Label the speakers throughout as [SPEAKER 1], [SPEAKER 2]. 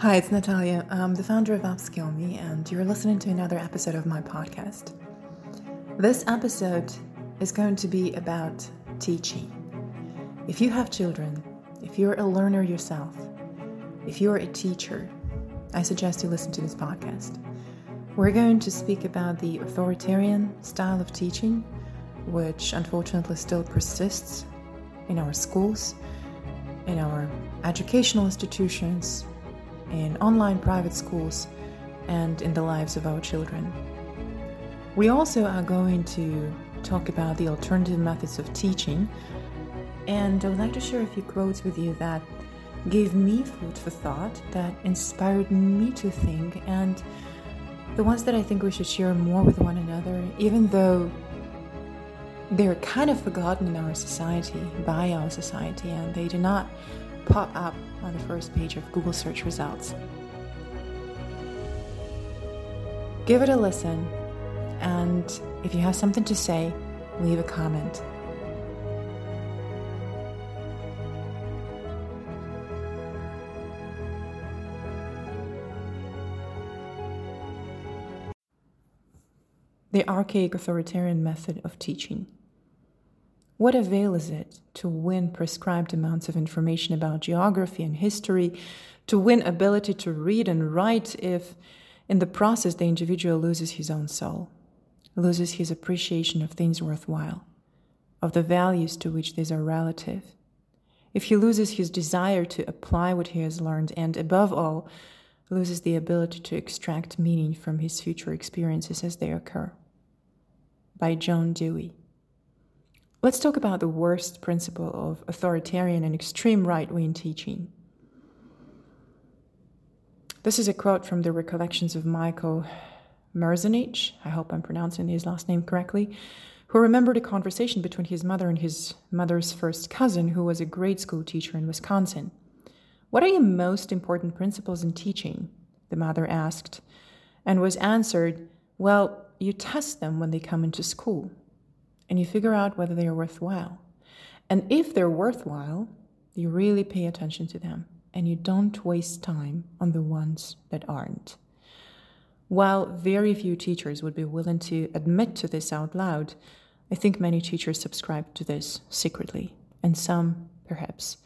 [SPEAKER 1] Hi, it's Natalia. I'm the founder of Upskill Me, and you're listening to another episode of my podcast. This episode is going to be about teaching. If you have children, if you're a learner yourself, if you're a teacher, I suggest you listen to this podcast. We're going to speak about the authoritarian style of teaching, which unfortunately still persists in our schools, in our educational institutions, in online private schools, and in the lives of our children. We also are going to talk about the alternative methods of teaching, and I would like to share a few quotes with you that gave me food for thought, that inspired me to think, and the ones that I think we should share more with one another, even though they're kind of forgotten in our society, by our society, and they do not pop up on the first page of Google search results. Give it a listen, and if you have something to say, leave a comment. The archaic authoritarian method of teaching. What avail is it to win prescribed amounts of information about geography and history, to win ability to read and write if, in the process, the individual loses his own soul, loses his appreciation of things worthwhile, of the values to which these are relative? If he loses his desire to apply what he has learned, and above all, loses the ability to extract meaning from his future experiences as they occur. By John Dewey. Let's talk about the worst principle of authoritarian and extreme right wing teaching. This is a quote from the recollections of Michael Merzenich, I hope I'm pronouncing his last name correctly, who remembered a conversation between his mother and his mother's first cousin, who was a grade school teacher in Wisconsin. What are your most important principles in teaching? The mother asked, and was answered, Well, you test them when they come into school and you figure out whether they are worthwhile. And if they're worthwhile, you really pay attention to them and you don't waste time on the ones that aren't. While very few teachers would be willing to admit to this out loud, I think many teachers subscribe to this secretly, and some, perhaps,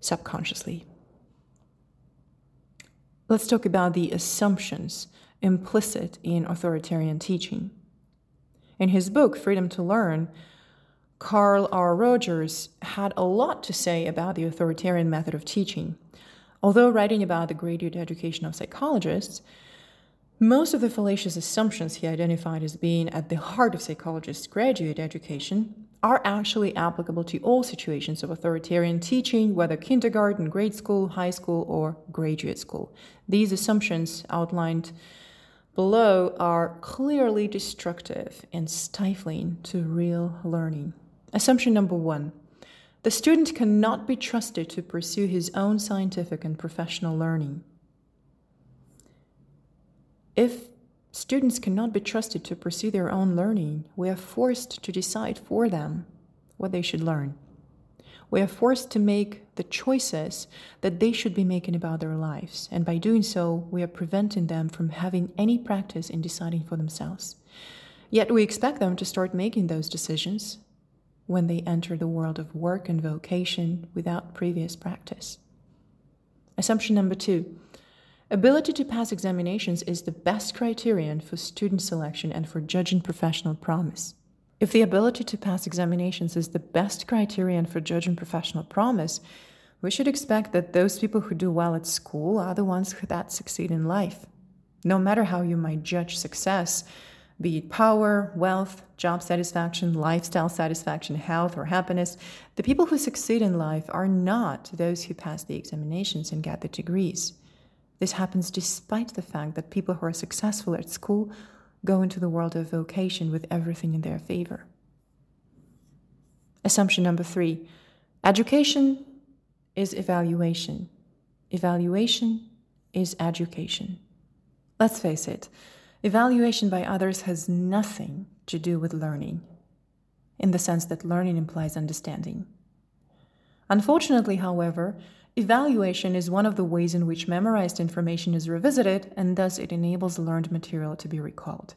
[SPEAKER 1] subconsciously. Let's talk about the assumptions implicit in authoritarian teaching. In his book, Freedom to Learn, Carl R. Rogers had a lot to say about the authoritarian method of teaching. Although writing about the graduate education of psychologists, most of the fallacious assumptions he identified as being at the heart of psychologists' graduate education are actually applicable to all situations of authoritarian teaching, whether kindergarten, grade school, high school, or graduate school. These assumptions outlined below are clearly destructive and stifling to real learning. Assumption number one the student cannot be trusted to pursue his own scientific and professional learning. If students cannot be trusted to pursue their own learning, we are forced to decide for them what they should learn. We are forced to make the choices that they should be making about their lives, and by doing so, we are preventing them from having any practice in deciding for themselves. Yet we expect them to start making those decisions when they enter the world of work and vocation without previous practice. Assumption number two ability to pass examinations is the best criterion for student selection and for judging professional promise. If the ability to pass examinations is the best criterion for judging professional promise, we should expect that those people who do well at school are the ones that succeed in life. No matter how you might judge success, be it power, wealth, job satisfaction, lifestyle satisfaction, health, or happiness, the people who succeed in life are not those who pass the examinations and get the degrees. This happens despite the fact that people who are successful at school go into the world of vocation with everything in their favor. Assumption number three education is evaluation, evaluation is education. Let's face it, evaluation by others has nothing to do with learning, in the sense that learning implies understanding. Unfortunately, however, Evaluation is one of the ways in which memorized information is revisited, and thus it enables learned material to be recalled.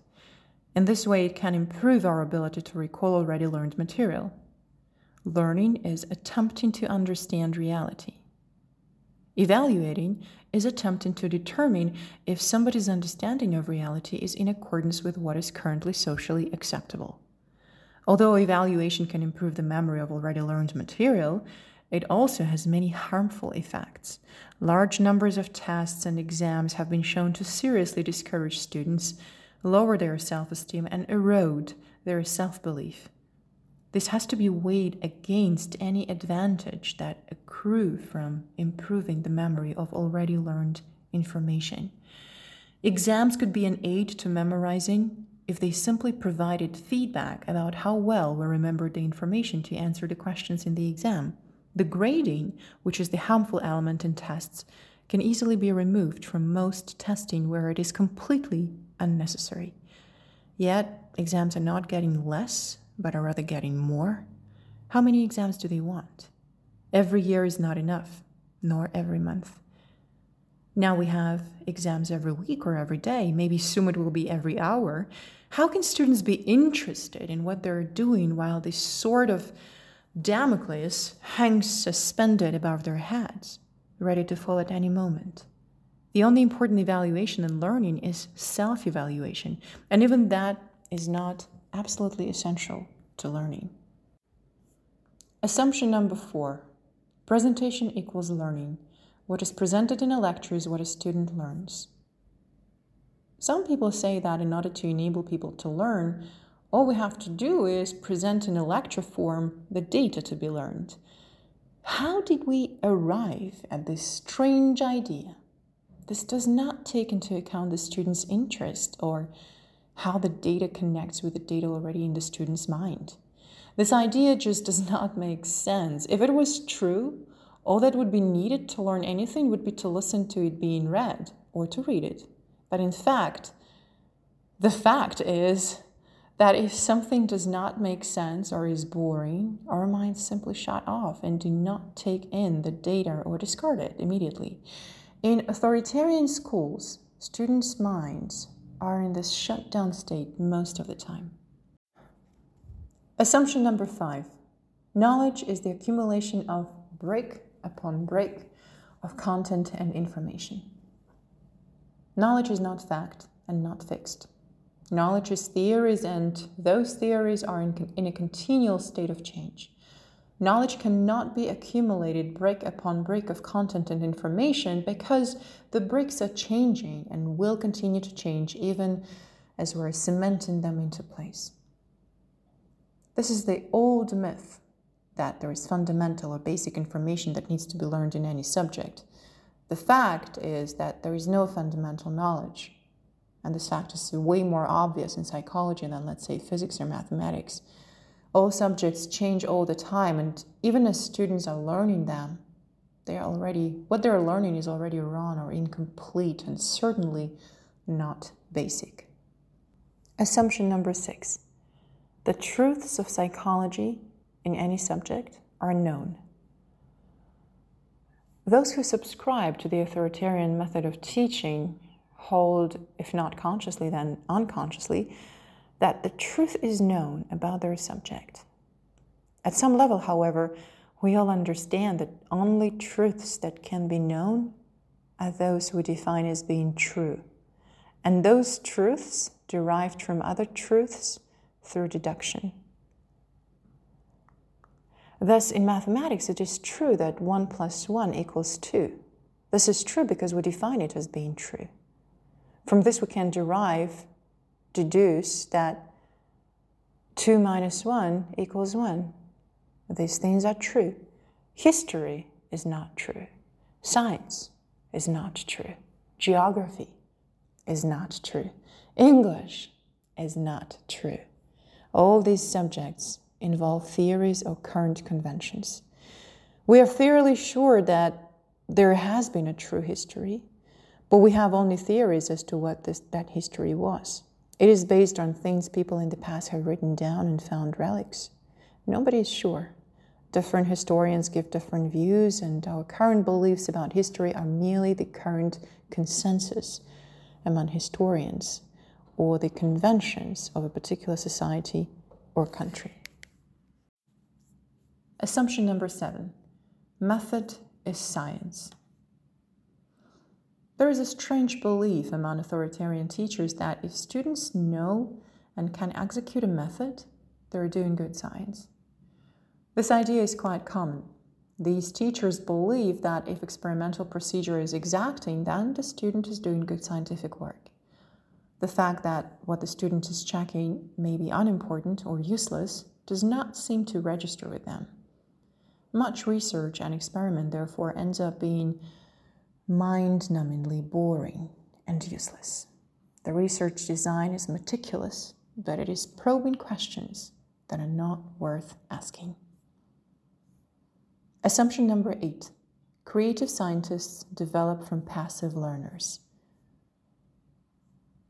[SPEAKER 1] In this way, it can improve our ability to recall already learned material. Learning is attempting to understand reality. Evaluating is attempting to determine if somebody's understanding of reality is in accordance with what is currently socially acceptable. Although evaluation can improve the memory of already learned material, it also has many harmful effects. Large numbers of tests and exams have been shown to seriously discourage students, lower their self esteem, and erode their self belief. This has to be weighed against any advantage that accrue from improving the memory of already learned information. Exams could be an aid to memorizing if they simply provided feedback about how well we remembered the information to answer the questions in the exam. The grading, which is the harmful element in tests, can easily be removed from most testing where it is completely unnecessary. Yet, exams are not getting less but are rather getting more? How many exams do they want? Every year is not enough, nor every month. Now we have exams every week or every day. Maybe soon it will be every hour. How can students be interested in what they're doing while this sort of Damocles hangs suspended above their heads, ready to fall at any moment? The only important evaluation in learning is self evaluation, and even that is not absolutely essential to learning. Assumption number four presentation equals learning. What is presented in a lecture is what a student learns. Some people say that in order to enable people to learn, all we have to do is present in a lecture form the data to be learned. How did we arrive at this strange idea? This does not take into account the student's interest or how the data connects with the data already in the student's mind. This idea just does not make sense. If it was true, all that would be needed to learn anything would be to listen to it being read or to read it. But in fact, the fact is that if something does not make sense or is boring, our minds simply shut off and do not take in the data or discard it immediately. In authoritarian schools, students' minds are in this shutdown state most of the time. Assumption number five knowledge is the accumulation of brick upon brick of content and information. Knowledge is not fact and not fixed. Knowledge is theories, and those theories are in, in a continual state of change. Knowledge cannot be accumulated brick upon brick of content and information because the bricks are changing and will continue to change even as we're cementing them into place. This is the old myth that there is fundamental or basic information that needs to be learned in any subject. The fact is that there is no fundamental knowledge. And this fact is way more obvious in psychology than, let's say, physics or mathematics. All subjects change all the time and even as students are learning them they are already what they're learning is already wrong or incomplete and certainly not basic. Assumption number 6 the truths of psychology in any subject are known. Those who subscribe to the authoritarian method of teaching hold if not consciously then unconsciously that the truth is known about their subject. At some level, however, we all understand that only truths that can be known are those we define as being true. And those truths derived from other truths through deduction. Thus, in mathematics, it is true that 1 plus 1 equals 2. This is true because we define it as being true. From this, we can derive deduce that 2 minus 1 equals 1. These things are true. History is not true. Science is not true. Geography is not true. English is not true. All these subjects involve theories or current conventions. We are fairly sure that there has been a true history, but we have only theories as to what this, that history was. It is based on things people in the past have written down and found relics. Nobody is sure. Different historians give different views, and our current beliefs about history are merely the current consensus among historians or the conventions of a particular society or country. Assumption number seven method is science. There is a strange belief among authoritarian teachers that if students know and can execute a method, they're doing good science. This idea is quite common. These teachers believe that if experimental procedure is exacting, then the student is doing good scientific work. The fact that what the student is checking may be unimportant or useless does not seem to register with them. Much research and experiment, therefore, ends up being mind numbingly boring and useless. The research design is meticulous, but it is probing questions that are not worth asking. Assumption number eight creative scientists develop from passive learners.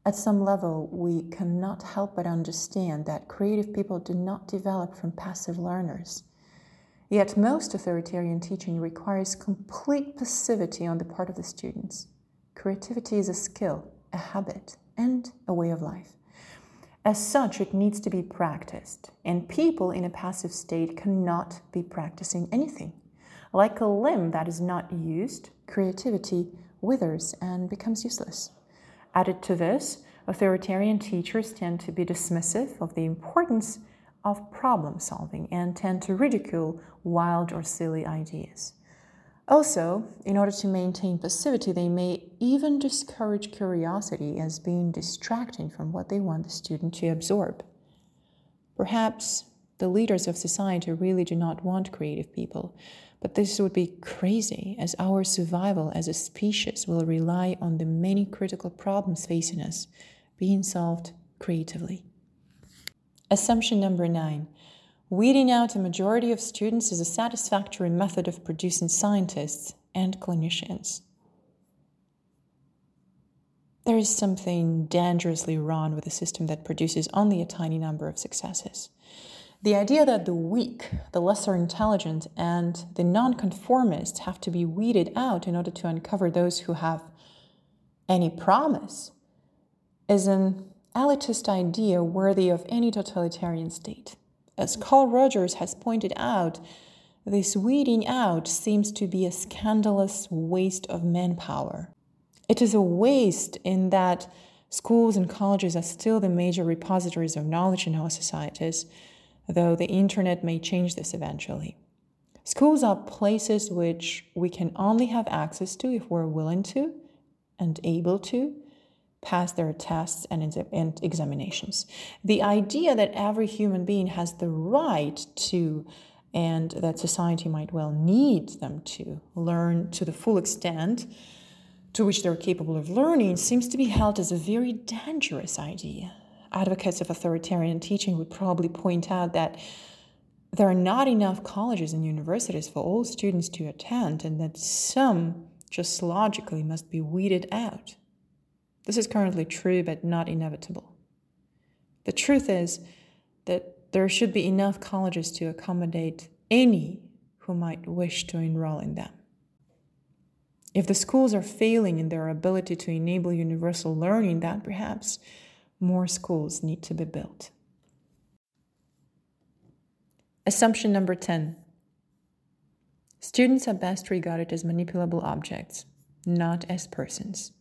[SPEAKER 1] At some level, we cannot help but understand that creative people do not develop from passive learners. Yet most authoritarian teaching requires complete passivity on the part of the students. Creativity is a skill, a habit, and a way of life. As such, it needs to be practiced, and people in a passive state cannot be practicing anything. Like a limb that is not used, creativity withers and becomes useless. Added to this, authoritarian teachers tend to be dismissive of the importance of problem solving and tend to ridicule wild or silly ideas. Also, in order to maintain passivity, they may even discourage curiosity as being distracting from what they want the student to absorb. Perhaps the leaders of society really do not want creative people, but this would be crazy as our survival as a species will rely on the many critical problems facing us being solved creatively. Assumption number nine weeding out a majority of students is a satisfactory method of producing scientists and clinicians. There is something dangerously wrong with a system that produces only a tiny number of successes. The idea that the weak, the lesser intelligent, and the nonconformists have to be weeded out in order to uncover those who have any promise is an elitist idea worthy of any totalitarian state. As Carl Rogers has pointed out, this weeding out seems to be a scandalous waste of manpower. It is a waste in that schools and colleges are still the major repositories of knowledge in our societies, though the internet may change this eventually. Schools are places which we can only have access to if we're willing to and able to, pass their tests and, examinations. The idea that every human being has the right to and that society might well need them to learn to the full extent to which they're capable of learning seems to be held as a very dangerous idea. Advocates of authoritarian teaching would probably point out that there are not enough colleges and universities for all students to attend, and that some just logically must be weeded out. This is currently true, but not inevitable. The truth is that there should be enough colleges to accommodate any who might wish to enroll in them. If the schools are failing in their ability to enable universal learning, then perhaps more schools need to be built. Assumption number 10 Students are best regarded as manipulable objects, not as persons.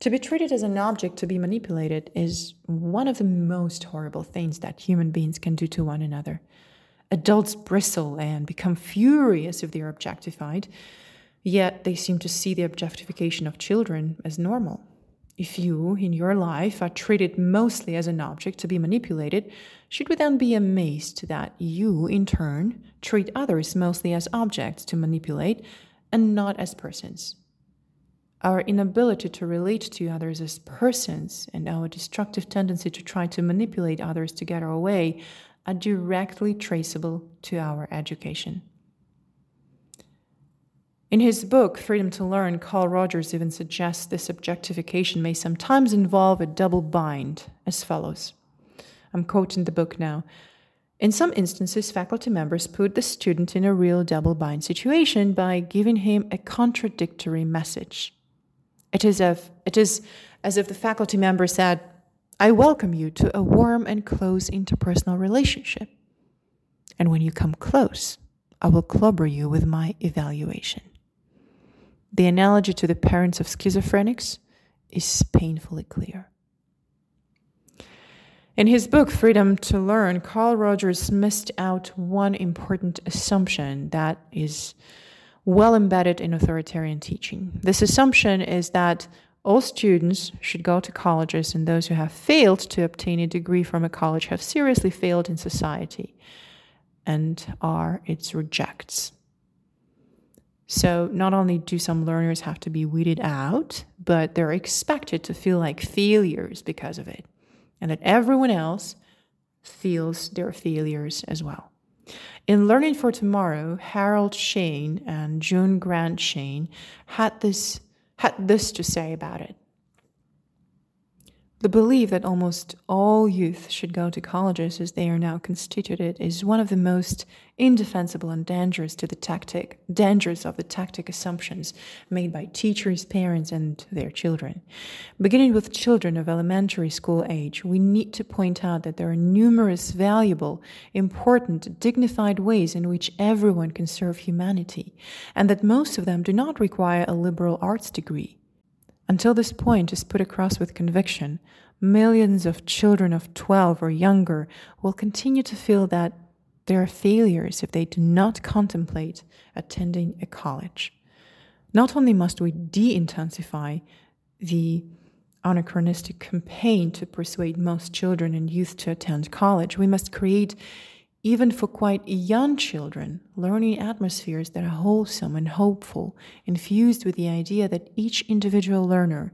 [SPEAKER 1] To be treated as an object to be manipulated is one of the most horrible things that human beings can do to one another. Adults bristle and become furious if they are objectified, yet they seem to see the objectification of children as normal. If you, in your life, are treated mostly as an object to be manipulated, should we then be amazed that you, in turn, treat others mostly as objects to manipulate and not as persons? Our inability to relate to others as persons and our destructive tendency to try to manipulate others to get our way are directly traceable to our education. In his book, Freedom to Learn, Carl Rogers even suggests this objectification may sometimes involve a double bind as follows. I'm quoting the book now. In some instances, faculty members put the student in a real double bind situation by giving him a contradictory message. It is, it is as if the faculty member said, I welcome you to a warm and close interpersonal relationship. And when you come close, I will clobber you with my evaluation. The analogy to the parents of schizophrenics is painfully clear. In his book, Freedom to Learn, Carl Rogers missed out one important assumption that is well embedded in authoritarian teaching. This assumption is that all students should go to colleges, and those who have failed to obtain a degree from a college have seriously failed in society and are its rejects. So, not only do some learners have to be weeded out, but they're expected to feel like failures because of it, and that everyone else feels their failures as well. In Learning for Tomorrow, Harold Shane and June Grant Shane had this, had this to say about it. The belief that almost all youth should go to colleges as they are now constituted is one of the most indefensible and dangerous to the tactic, dangerous of the tactic assumptions made by teachers, parents, and their children. Beginning with children of elementary school age, we need to point out that there are numerous valuable, important, dignified ways in which everyone can serve humanity, and that most of them do not require a liberal arts degree. Until this point is put across with conviction, millions of children of 12 or younger will continue to feel that they are failures if they do not contemplate attending a college. Not only must we de intensify the anachronistic campaign to persuade most children and youth to attend college, we must create even for quite young children, learning atmospheres that are wholesome and hopeful, infused with the idea that each individual learner,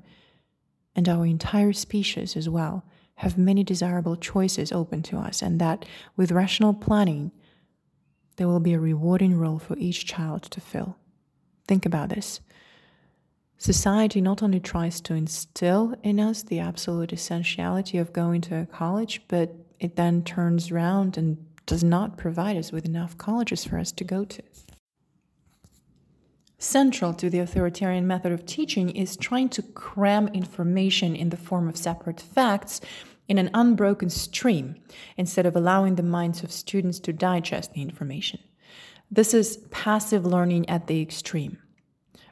[SPEAKER 1] and our entire species as well, have many desirable choices open to us, and that with rational planning, there will be a rewarding role for each child to fill. Think about this. Society not only tries to instill in us the absolute essentiality of going to a college, but it then turns around and does not provide us with enough colleges for us to go to. Central to the authoritarian method of teaching is trying to cram information in the form of separate facts in an unbroken stream instead of allowing the minds of students to digest the information. This is passive learning at the extreme.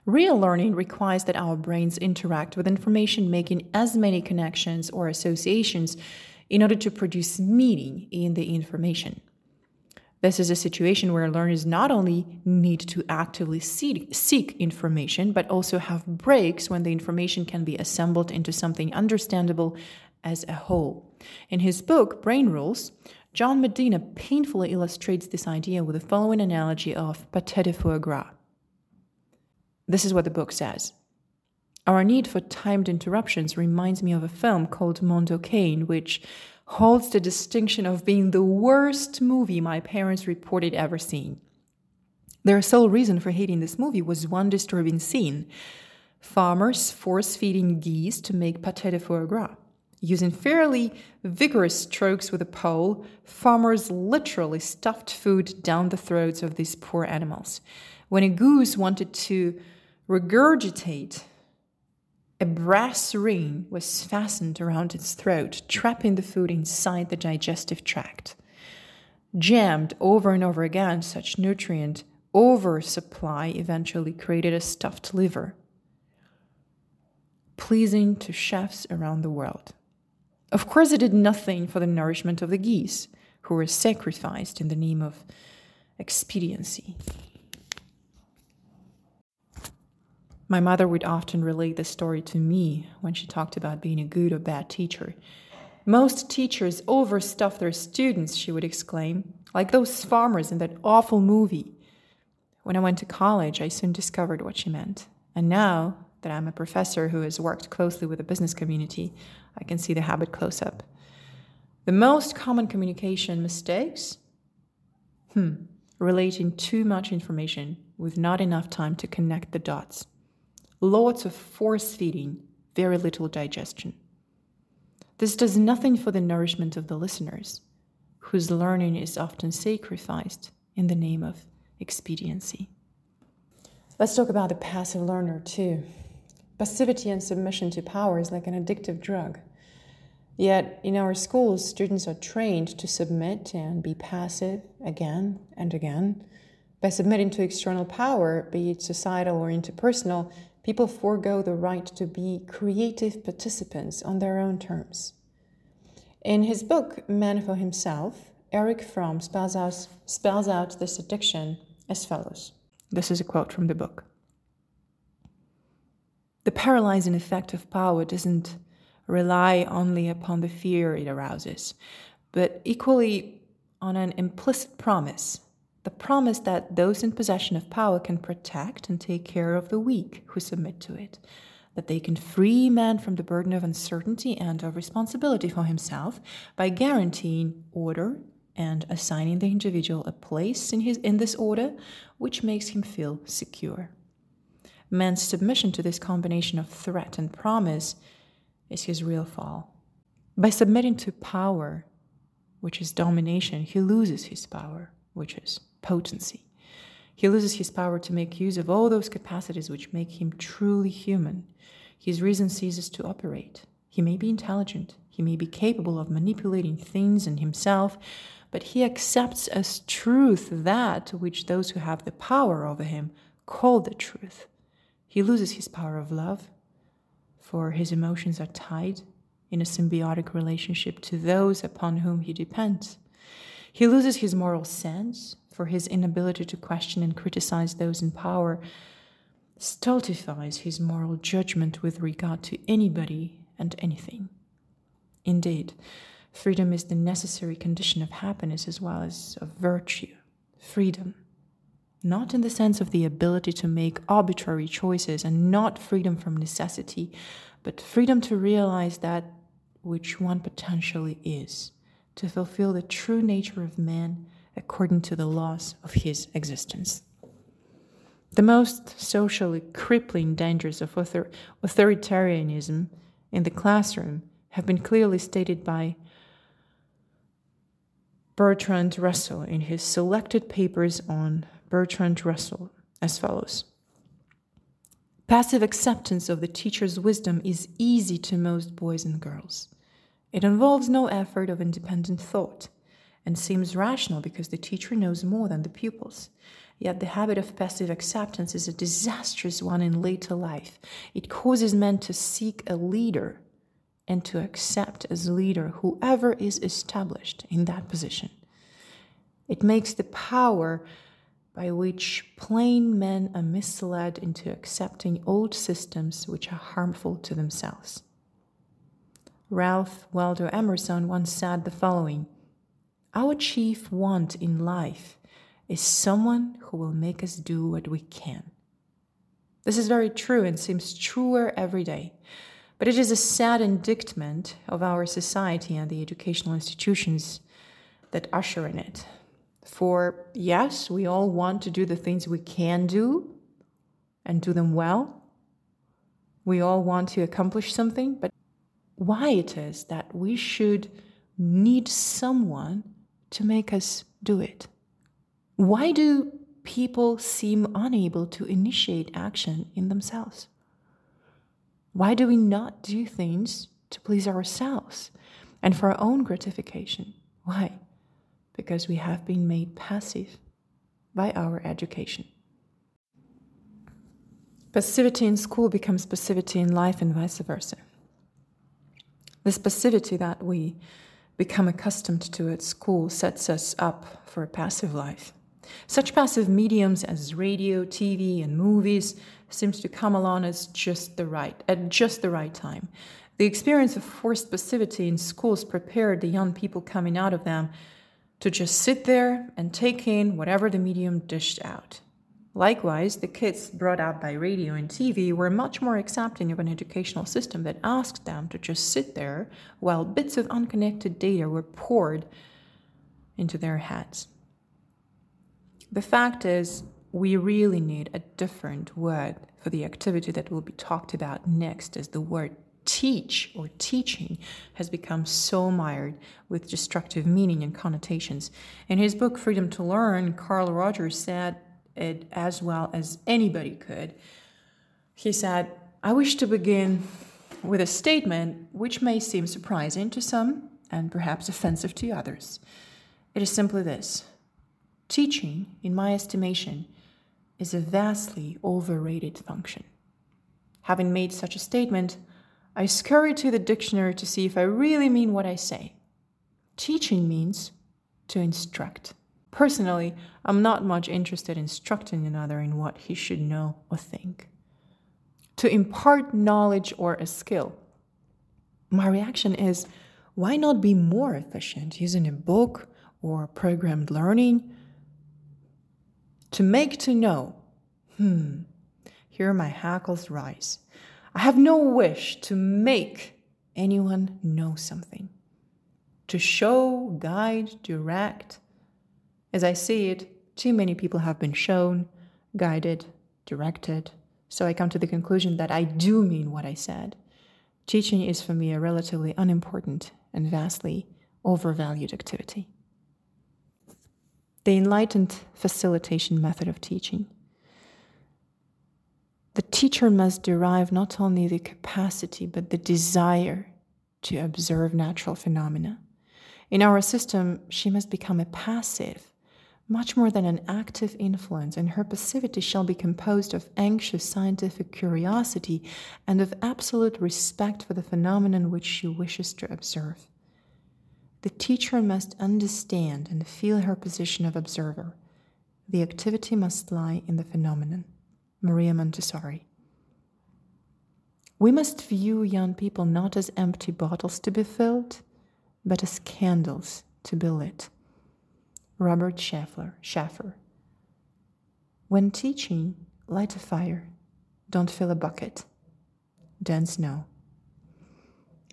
[SPEAKER 1] Real learning requires that our brains interact with information, making as many connections or associations in order to produce meaning in the information. This is a situation where learners not only need to actively seek, information, but also have breaks when the information can be assembled into something understandable as a whole. In his book, Brain Rules, John Medina painfully illustrates this idea with the following analogy of pâté de foie gras. This is what the book says. Our need for timed interruptions reminds me of a film called Mondo Cane, which holds the distinction of being the worst movie my parents reported ever seen. Their sole reason for hating this movie was one disturbing scene farmers force feeding geese to make pâté de foie gras. Using fairly vigorous strokes with a pole, farmers literally stuffed food down the throats of these poor animals. When a goose wanted to regurgitate a brass ring was fastened around its throat, trapping the food inside the digestive tract. Jammed over and over again, such nutrient oversupply eventually created a stuffed liver, pleasing to chefs around the world. Of course, it did nothing for the nourishment of the geese, who were sacrificed in the name of expediency. My mother would often relate this story to me when she talked about being a good or bad teacher. Most teachers overstuff their students, she would exclaim, like those farmers in that awful movie. When I went to college, I soon discovered what she meant. And now that I'm a professor who has worked closely with the business community, I can see the habit close up. The most common communication mistakes? Hmm, relating too much information with not enough time to connect the dots lots of force feeding, very little digestion. This does nothing for the nourishment of the listeners, whose learning is often sacrificed in the name of expediency. Let's talk about the passive learner too. Passivity and submission to power is like an addictive drug. Yet, in our schools, students are trained to submit and be passive again and again. By submitting to external power, be it societal or interpersonal, people forego the right to be creative participants on their own terms. In his book, Man for Himself, Erich Fromm spells out, spells out this addiction as follows. This is a quote from the book. The paralyzing effect of power doesn't rely only upon the fear it arouses, but equally on an implicit promise the promise that those in possession of power can protect and take care of the weak who submit to it, that they can free man from the burden of uncertainty and of responsibility for himself by guaranteeing order and assigning the individual a place in, his, in this order which makes him feel secure. Man's submission to this combination of threat and promise is his real fall. By submitting to power, which is domination, he loses his power, which is potency. He loses his power to make use of all those capacities which make him truly human. His reason ceases to operate. He may be intelligent, he may be capable of manipulating things and himself, but he accepts as truth that which those who have the power over him call the truth. He loses his power of love, for his emotions are tied in a symbiotic relationship to those upon whom he depends. He loses his moral sense, for his inability to question and criticize those in power stultifies his moral judgment with regard to anybody and anything. Indeed, freedom is the necessary condition of happiness as well as of virtue. Freedom not in the sense of the ability to make arbitrary choices and not freedom from necessity, but freedom to realize that which one potentially is, to fulfill the true nature of man according to the laws of his existence. The most socially crippling dangers of author- authoritarianism in the classroom have been clearly stated by Bertrand Russell in his selected papers on Bertrand Russell as follows Passive acceptance of the teacher's wisdom is easy to most boys and girls. It involves no effort of independent thought and seems rational because the teacher knows more than the pupils. Yet the habit of passive acceptance is a disastrous one in later life. It causes men to seek a leader and to accept as leader whoever is established in that position. It makes the power by which plain men are misled into accepting old systems which are harmful to themselves. Ralph Waldo Emerson once said the following Our chief want in life is someone who will make us do what we can. This is very true and seems truer every day. But it is a sad indictment of our society and the educational institutions that usher in it. For yes, we all want to do the things we can do and do them well. We all want to accomplish something, but why it is that we should need someone to make us do it? Why do people seem unable to initiate action in themselves? Why do we not do things to please ourselves and for our own gratification? Why? because we have been made passive by our education. Passivity in school becomes passivity in life and vice versa. This passivity that we become accustomed to at school sets us up for a passive life. Such passive mediums as radio, TV, and movies seems to come along as just the right at just the right time. The experience of forced passivity in schools prepared the young people coming out of them to just sit there and take in whatever the medium dished out. Likewise, the kids brought up by radio and TV were much more accepting of an educational system that asked them to just sit there while bits of unconnected data were poured into their heads. The fact is, we really need a different word for the activity that will be talked about next as the word teach or teaching has become so mired with destructive meaning and connotations. In his book Freedom to Learn, Carl Rogers said it as well as anybody could. He said, I wish to begin with a statement which may seem surprising to some and perhaps offensive to others. It is simply this teaching, in my estimation, is a vastly overrated function. Having made such a statement, I scurry to the dictionary to see if I really mean what I say. Teaching means to instruct. Personally, I'm not much interested in instructing another in what he should know or think. To impart knowledge or a skill. My reaction is why not be more efficient using a book or programmed learning? To make to know. Hmm, here my hackles rise. I have no wish to make anyone know something. To show, guide, direct. As I see it, too many people have been shown, guided, directed. So I come to the conclusion that I do mean what I said. Teaching is for me a relatively unimportant and vastly overvalued activity. The enlightened facilitation method of teaching. The teacher must derive not only the capacity but the desire to observe natural phenomena. In our system, she must become a passive, much more than an active influence, and her passivity shall be composed of anxious scientific curiosity and of absolute respect for the phenomenon which she wishes to observe. The teacher must understand and feel her position of observer. The activity must lie in the phenomenon. Maria Montessori. We must view young people not as empty bottles to be filled, but as candles to be lit. Robert Schaffler, Schaffer. When teaching, light a fire. Don't fill a bucket. Dan Snow.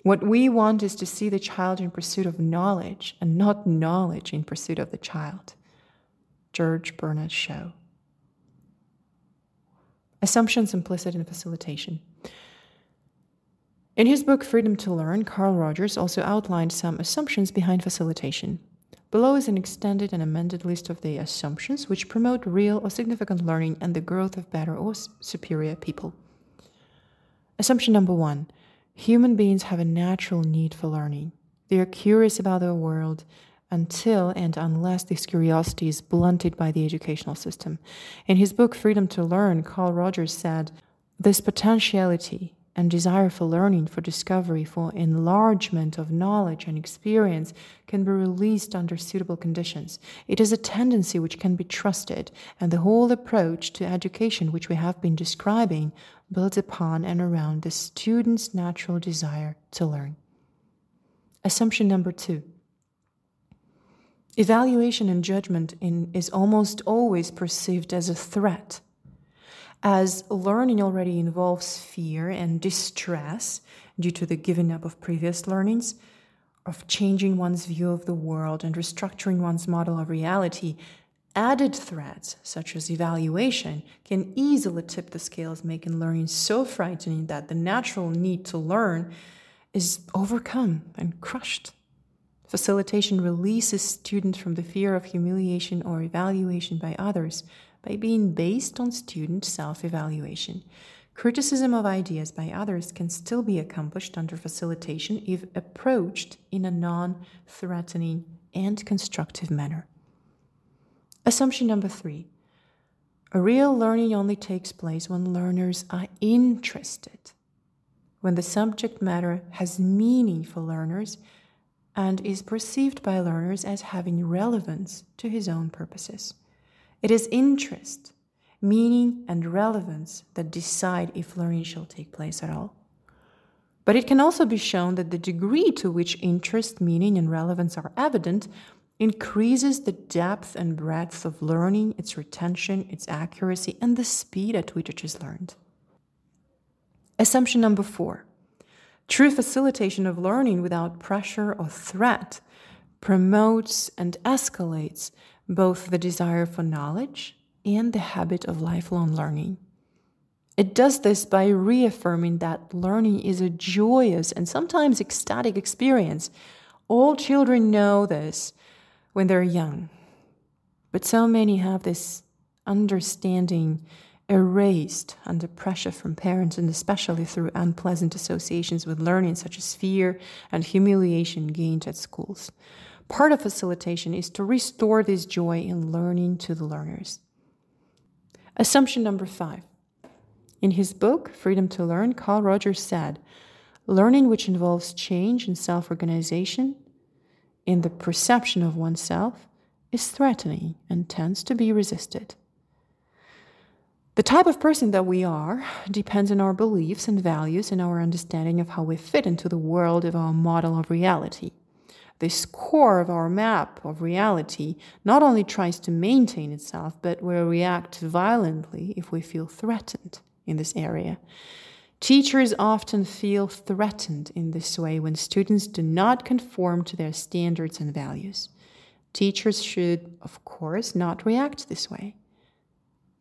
[SPEAKER 1] What we want is to see the child in pursuit of knowledge and not knowledge in pursuit of the child. George Bernard Shaw. Assumptions implicit in facilitation. In his book Freedom to Learn, Carl Rogers also outlined some assumptions behind facilitation. Below is an extended and amended list of the assumptions which promote real or significant learning and the growth of better or superior people. Assumption number one human beings have a natural need for learning. They are curious about their world until and unless this curiosity is blunted by the educational system. In his book Freedom to Learn, Carl Rogers said, This potentiality and desire for learning, for discovery, for enlargement of knowledge and experience can be released under suitable conditions. It is a tendency which can be trusted, and the whole approach to education which we have been describing builds upon and around the student's natural desire to learn. Assumption number two. Evaluation and judgment in, is almost always perceived as a threat as learning already involves fear and distress due to the giving up of previous learnings, of changing one's view of the world and restructuring one's model of reality, added threats such as evaluation can easily tip the scales, making learning so frightening that the natural need to learn is overcome and crushed. Facilitation releases students from the fear of humiliation or evaluation by others by being based on student self evaluation. Criticism of ideas by others can still be accomplished under facilitation if approached in a non threatening and constructive manner. Assumption number three a real learning only takes place when learners are interested, when the subject matter has meaning for learners and is perceived by learners as having relevance to his own purposes. It is interest, meaning, and relevance that decide if learning shall take place at all. But it can also be shown that the degree to which interest, meaning, and relevance are evident increases the depth and breadth of learning, its retention, its accuracy, and the speed at which it is learned. Assumption number four true facilitation of learning without pressure or threat promotes and escalates both the desire for knowledge and the habit of lifelong learning. It does this by reaffirming that learning is a joyous and sometimes ecstatic experience. All children know this when they're young. But so many have this understanding erased under pressure from parents and especially through unpleasant associations with learning, such as fear and humiliation gained at schools. Part of facilitation is to restore this joy in learning to the learners. Assumption number five. In his book, Freedom to Learn, Carl Rogers said, Learning which involves change and self organization in the perception of oneself is threatening and tends to be resisted. The type of person that we are depends on our beliefs and values and our understanding of how we fit into the world of our model of reality. This core of our map of reality not only tries to maintain itself, but will react violently if we feel threatened in this area. Teachers often feel threatened in this way when students do not conform to their standards and values. Teachers should, of course, not react this way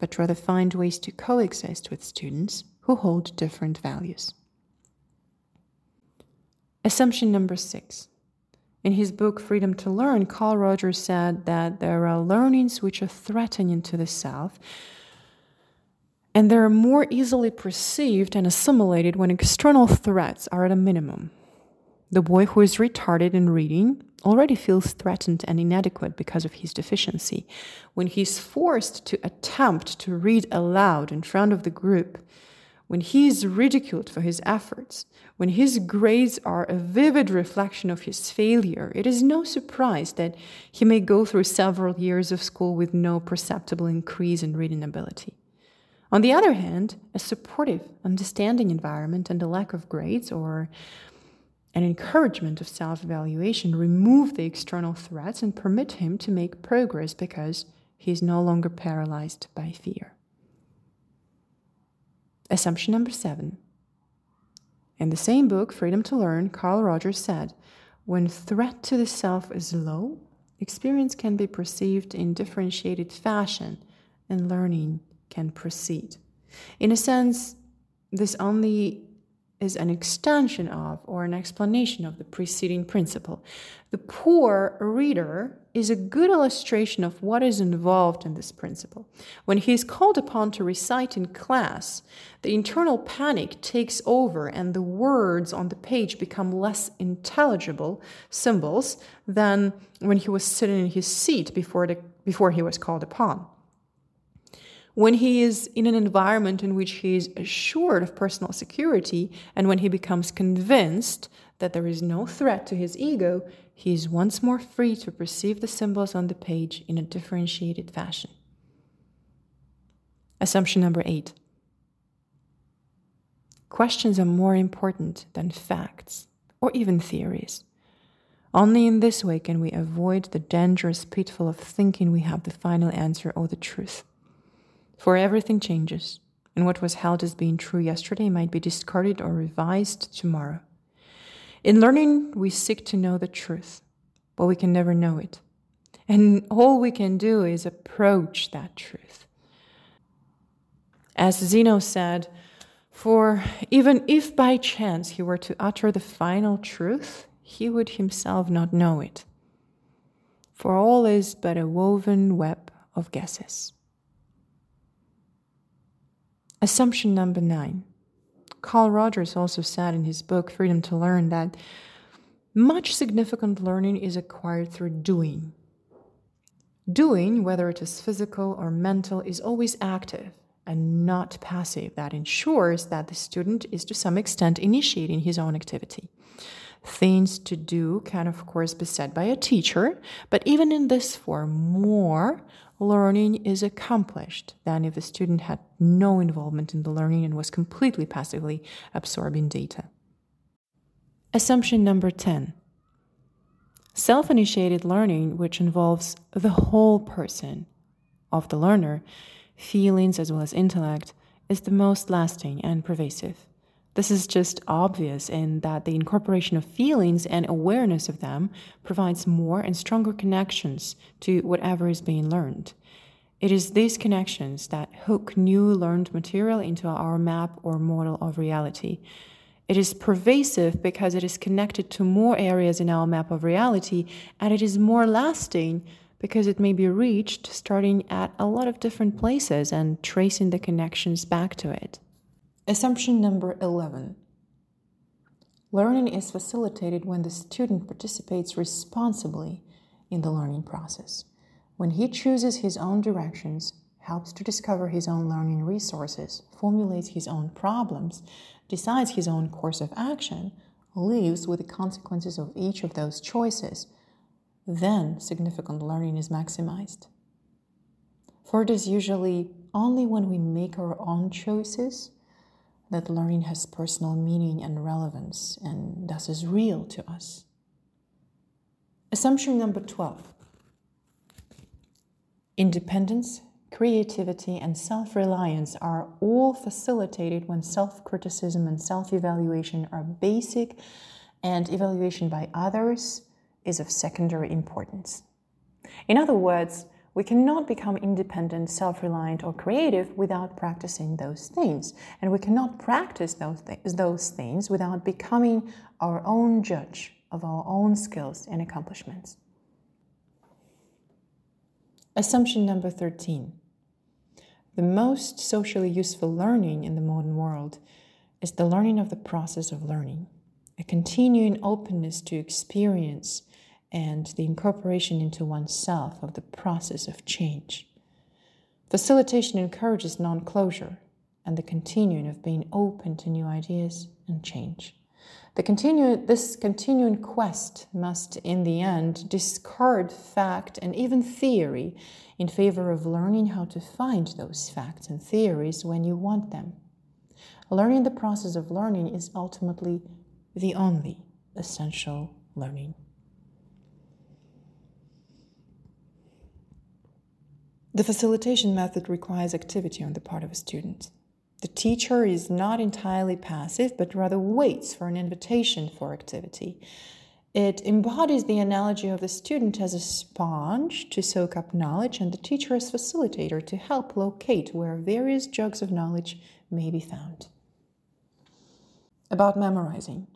[SPEAKER 1] but rather find ways to coexist with students who hold different values. Assumption number six. In his book Freedom to Learn, Carl Rogers said that there are learnings which are threatening to the self, and they're more easily perceived and assimilated when external threats are at a minimum. The boy who is retarded in reading already feels threatened and inadequate because of his deficiency. When he's forced to attempt to read aloud in front of the group, when he is ridiculed for his efforts, when his grades are a vivid reflection of his failure, it is no surprise that he may go through several years of school with no perceptible increase in reading ability. On the other hand, a supportive, understanding environment and a lack of grades or an encouragement of self evaluation remove the external threats and permit him to make progress because he is no longer paralyzed by fear. Assumption number seven. In the same book, Freedom to Learn, Carl Rogers said, When threat to the self is low, experience can be perceived in differentiated fashion and learning can proceed. In a sense, this only is an extension of or an explanation of the preceding principle. The poor reader is a good illustration of what is involved in this principle. When he is called upon to recite in class, the internal panic takes over and the words on the page become less intelligible symbols than when he was sitting in his seat before, the, before he was called upon when he is in an environment in which he is assured of personal security and when he becomes convinced that there is no threat to his ego, he is once more free to perceive the symbols on the page in a differentiated fashion. Assumption number eight questions are more important than facts or even theories. Only in this way can we avoid the dangerous pitfall of thinking we have the final answer or the truth. For everything changes, and what was held as being true yesterday might be discarded or revised tomorrow. In learning, we seek to know the truth, but we can never know it. And all we can do is approach that truth. As Zeno said, for even if by chance he were to utter the final truth, he would himself not know it. For all is but a woven web of guesses. Assumption number nine. Carl Rogers also said in his book Freedom to Learn that much significant learning is acquired through doing. Doing, whether it is physical or mental, is always active and not passive. That ensures that the student is to some extent initiating his own activity. Things to do can, of course, be said by a teacher, but even in this form, more learning is accomplished than if the student had no involvement in the learning and was completely passively absorbing data. Assumption number 10 Self initiated learning, which involves the whole person of the learner, feelings as well as intellect, is the most lasting and pervasive. This is just obvious in that the incorporation of feelings and awareness of them provides more and stronger connections to whatever is being learned. It is these connections that hook new learned material into our map or model of reality. It is pervasive because it is connected to more areas in our map of reality, and it is more lasting because it may be reached starting at a lot of different places and tracing the connections back to it. Assumption number 11 Learning is facilitated when the student participates responsibly in the learning process. When he chooses his own directions, helps to discover his own learning resources, formulates his own problems, decides his own course of action, lives with the consequences of each of those choices, then significant learning is maximized. For it is usually only when we make our own choices that learning has personal meaning and relevance and thus is real to us. Assumption number 12 Independence, creativity, and self reliance are all facilitated when self criticism and self evaluation are basic, and evaluation by others is of secondary importance. In other words, we cannot become independent, self reliant, or creative without practicing those things. And we cannot practice those, th- those things without becoming our own judge of our own skills and accomplishments. Assumption number 13. The most socially useful learning in the modern world is the learning of the process of learning, a continuing openness to experience and the incorporation into oneself of the process of change. Facilitation encourages non closure and the continuing of being open to new ideas and change. The continu- this continuing quest must, in the end, discard fact and even theory in favor of learning how to find those facts and theories when you want them. Learning the process of learning is ultimately the only essential learning. The facilitation method requires activity on the part of a student. The teacher is not entirely passive, but rather waits for an invitation for activity. It embodies the analogy of the student as a sponge to soak up knowledge and the teacher as facilitator to help locate where various jugs of knowledge may be found. About memorizing.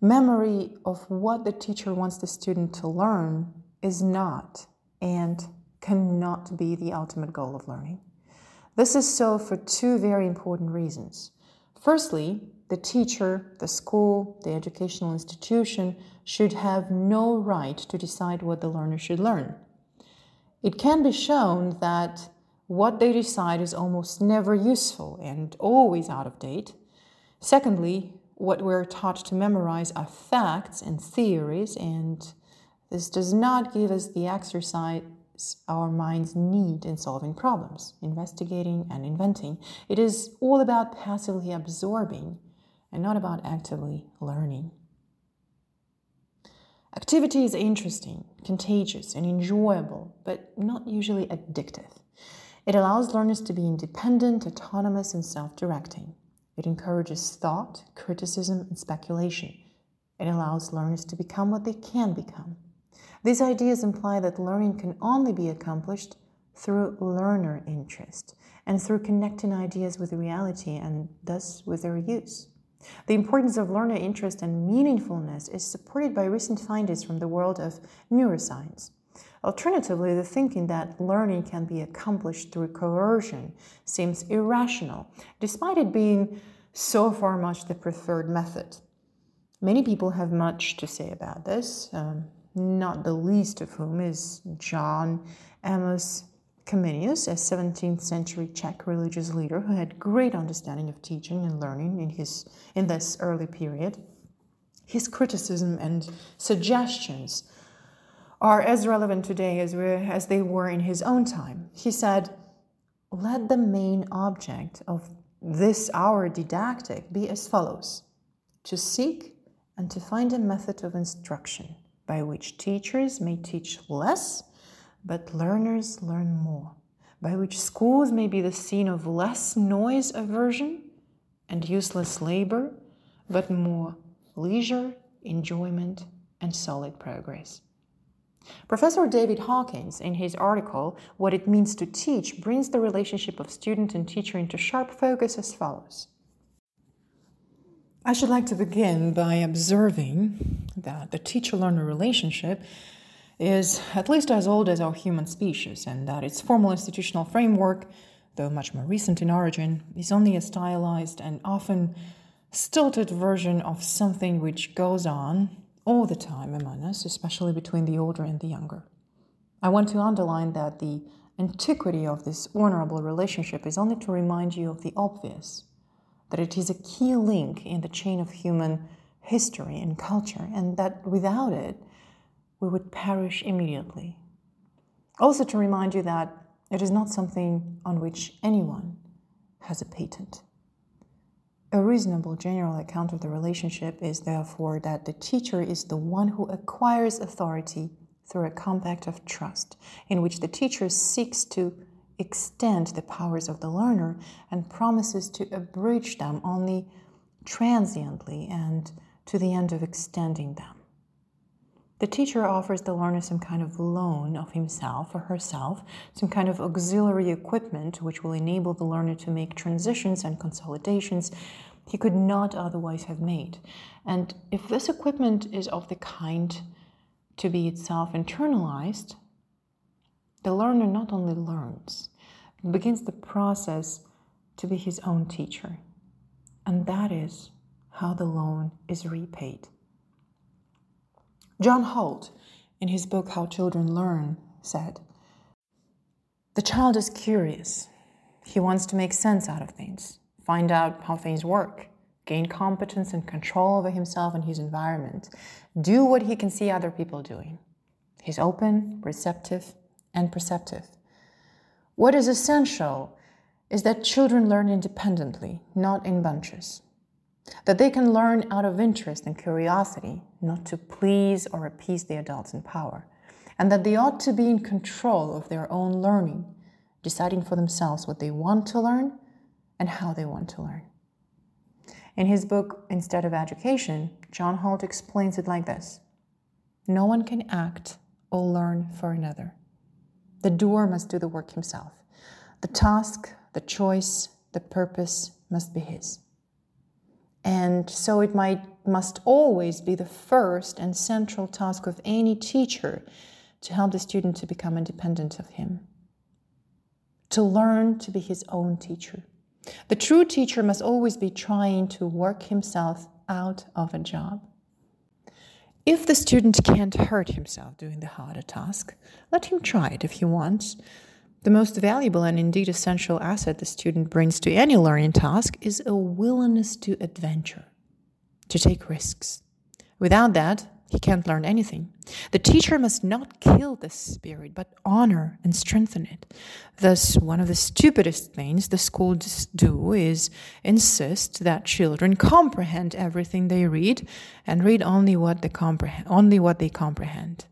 [SPEAKER 1] Memory of what the teacher wants the student to learn is not and cannot be the ultimate goal of learning. This is so for two very important reasons. Firstly, the teacher, the school, the educational institution should have no right to decide what the learner should learn. It can be shown that what they decide is almost never useful and always out of date. Secondly, what we're taught to memorize are facts and theories, and this does not give us the exercise our minds need in solving problems, investigating, and inventing. It is all about passively absorbing and not about actively learning. Activity is interesting, contagious, and enjoyable, but not usually addictive. It allows learners to be independent, autonomous, and self directing. It encourages thought, criticism, and speculation. It allows learners to become what they can become. These ideas imply that learning can only be accomplished through learner interest and through connecting ideas with reality and thus with their use. The importance of learner interest and meaningfulness is supported by recent findings from the world of neuroscience. Alternatively, the thinking that learning can be accomplished through coercion seems irrational, despite it being so far much the preferred method. Many people have much to say about this. Um, not the least of whom is John Amos Comenius, a 17th century Czech religious leader who had great understanding of teaching and learning in, his, in this early period. His criticism and suggestions are as relevant today as, as they were in his own time. He said, Let the main object of this our didactic be as follows to seek and to find a method of instruction by which teachers may teach less, but learners learn more, by which schools may be the scene of less noise aversion and useless labor, but more leisure, enjoyment, and solid progress. Professor David Hawkins, in his article, What It Means to Teach, brings the relationship of student and teacher into sharp focus as follows. I should like to begin by observing that the teacher learner relationship is at least as old as our human species, and that its formal institutional framework, though much more recent in origin, is only a stylized and often stilted version of something which goes on all the time among us, especially between the older and the younger. I want to underline that the antiquity of this honorable relationship is only to remind you of the obvious that it is a key link in the chain of human history and culture, and that without it, we would perish immediately. Also, to remind you that it is not something on which anyone has a patent. A reasonable general account of the relationship is therefore that the teacher is the one who acquires authority through a compact of trust, in which the teacher seeks to extend the powers of the learner and promises to abridge them only transiently and to the end of extending them. The teacher offers the learner some kind of loan of himself or herself, some kind of auxiliary equipment which will enable the learner to make transitions and consolidations he could not otherwise have made. And if this equipment is of the kind to be itself internalized, the learner not only learns, begins the process to be his own teacher. And that is how the loan is repaid. John Holt, in his book How Children Learn, said The child is curious. He wants to make sense out of things, find out how things work, gain competence and control over himself and his environment, do what he can see other people doing. He's open, receptive, and perceptive. What is essential is that children learn independently, not in bunches. That they can learn out of interest and curiosity, not to please or appease the adults in power. And that they ought to be in control of their own learning, deciding for themselves what they want to learn and how they want to learn. In his book, Instead of Education, John Holt explains it like this No one can act or learn for another. The doer must do the work himself. The task, the choice, the purpose must be his. And so it might must always be the first and central task of any teacher to help the student to become independent of him. To learn to be his own teacher. The true teacher must always be trying to work himself out of a job. If the student can't hurt himself doing the harder task, let him try it if he wants. The most valuable and indeed essential asset the student brings to any learning task is a willingness to adventure, to take risks. Without that, he can't learn anything. The teacher must not kill this spirit, but honor and strengthen it. Thus, one of the stupidest things the schools do is insist that children comprehend everything they read and read only what they comprehend. Only what they comprehend.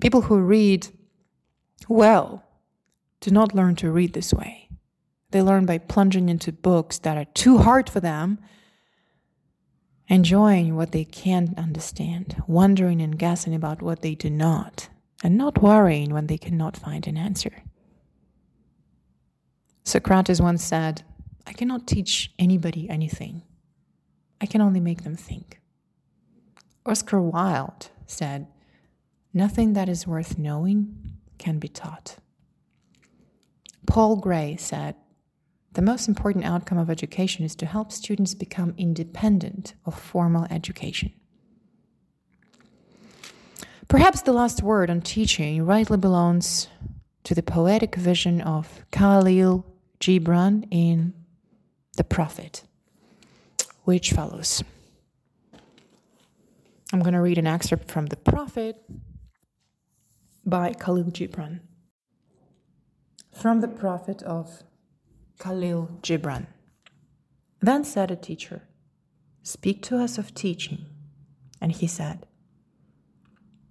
[SPEAKER 1] People who read well do not learn to read this way. They learn by plunging into books that are too hard for them enjoying what they can't understand, wondering and guessing about what they do not, and not worrying when they cannot find an answer. Socrates once said, I cannot teach anybody anything. I can only make them think. Oscar Wilde said, Nothing that is worth knowing can be taught. Paul Gray said, the most important outcome of education is to help students become independent of formal education. Perhaps the last word on teaching rightly belongs to the poetic vision of Khalil Gibran in The Prophet, which follows. I'm going to read an excerpt from The Prophet by Khalil Gibran. From the Prophet of Khalil Gibran. Then said a teacher, Speak to us of teaching. And he said,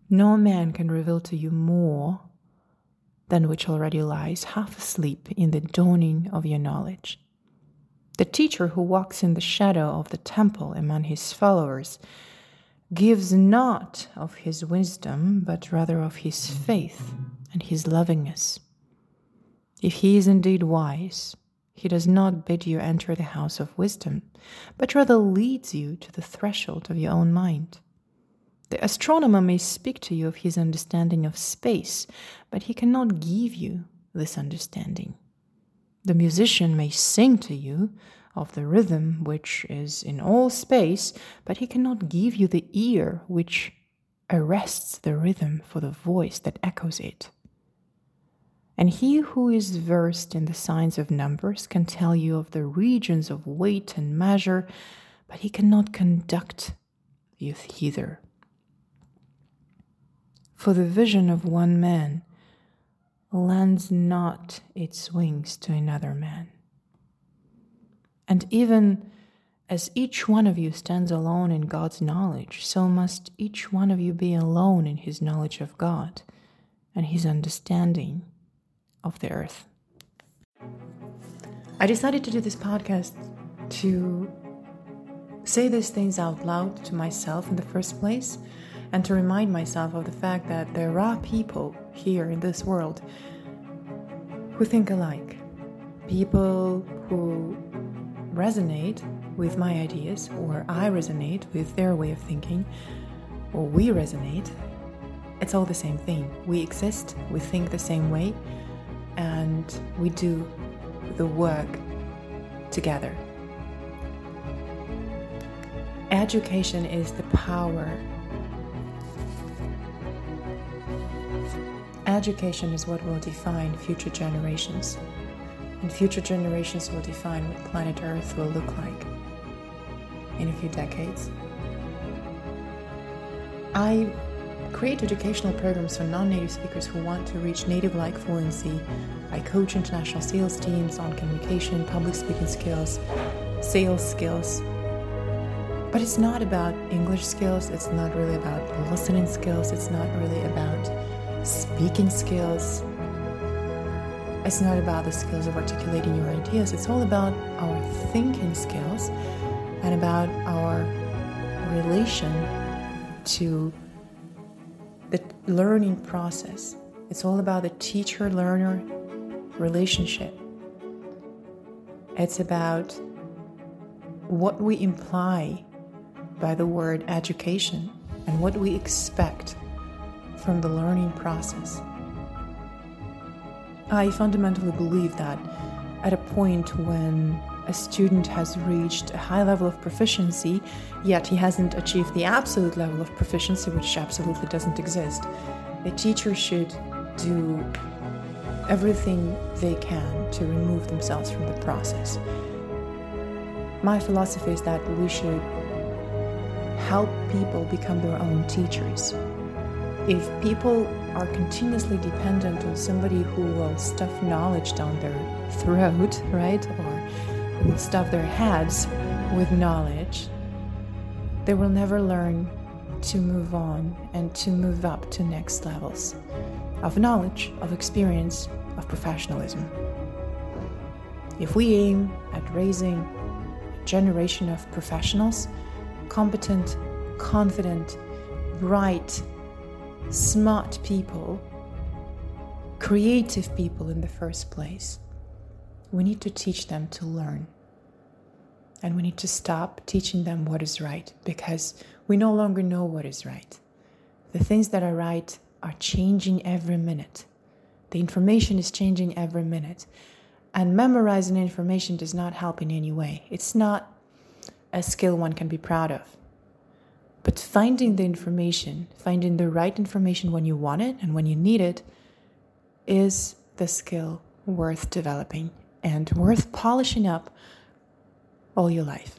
[SPEAKER 1] No man can reveal to you more than which already lies half asleep in the dawning of your knowledge. The teacher who walks in the shadow of the temple among his followers gives not of his wisdom, but rather of his faith and his lovingness. If he is indeed wise, he does not bid you enter the house of wisdom, but rather leads you to the threshold of your own mind. The astronomer may speak to you of his understanding of space, but he cannot give you this understanding. The musician may sing to you of the rhythm which is in all space, but he cannot give you the ear which arrests the rhythm for the voice that echoes it. And he who is versed in the signs of numbers can tell you of the regions of weight and measure, but he cannot conduct you thither. For the vision of one man lends not its wings to another man. And even as each one of you stands alone in God's knowledge, so must each one of you be alone in his knowledge of God and his understanding of the earth. I decided to do this podcast to say these things out loud to myself in the first place and to remind myself of the fact that there are people here in this world who think alike. People who resonate with my ideas, or I resonate with their way of thinking, or we resonate. It's all the same thing. We exist, we think the same way, and we do the work together. Education is the power. Education is what will define future generations, and future generations will define what planet Earth will look like in a few decades. I create educational programs for non native speakers who want to reach native like fluency. I coach international sales teams on communication, public speaking skills, sales skills. But it's not about English skills, it's not really about listening skills, it's not really about speaking skills. It's not about the skills of articulating your ideas, it's all about our thinking skills and about our relation to learning process. It's all about the teacher learner relationship. It's about what we imply by the word education and what we expect from the learning process. I fundamentally believe that at a point when a student has reached a high level of proficiency, yet he hasn't achieved the absolute level of proficiency, which absolutely doesn't exist. A teacher should do everything they can to remove themselves from the process. My philosophy is that we should help people become their own teachers. If people are continuously dependent on somebody who will stuff knowledge down their throat, right, or stuff their heads with knowledge, they will never learn to move on and to move up to next levels of knowledge, of experience, of professionalism. If we aim at raising a generation of professionals, competent, confident, bright, smart people, creative people in the first place, we need to teach them to learn. And we need to stop teaching them what is right because we no longer know what is right. The things that are right are changing every minute. The information is changing every minute. And memorizing information does not help in any way. It's not a skill one can be proud of. But finding the information, finding the right information when you want it and when you need it, is the skill worth developing and worth polishing up all your life.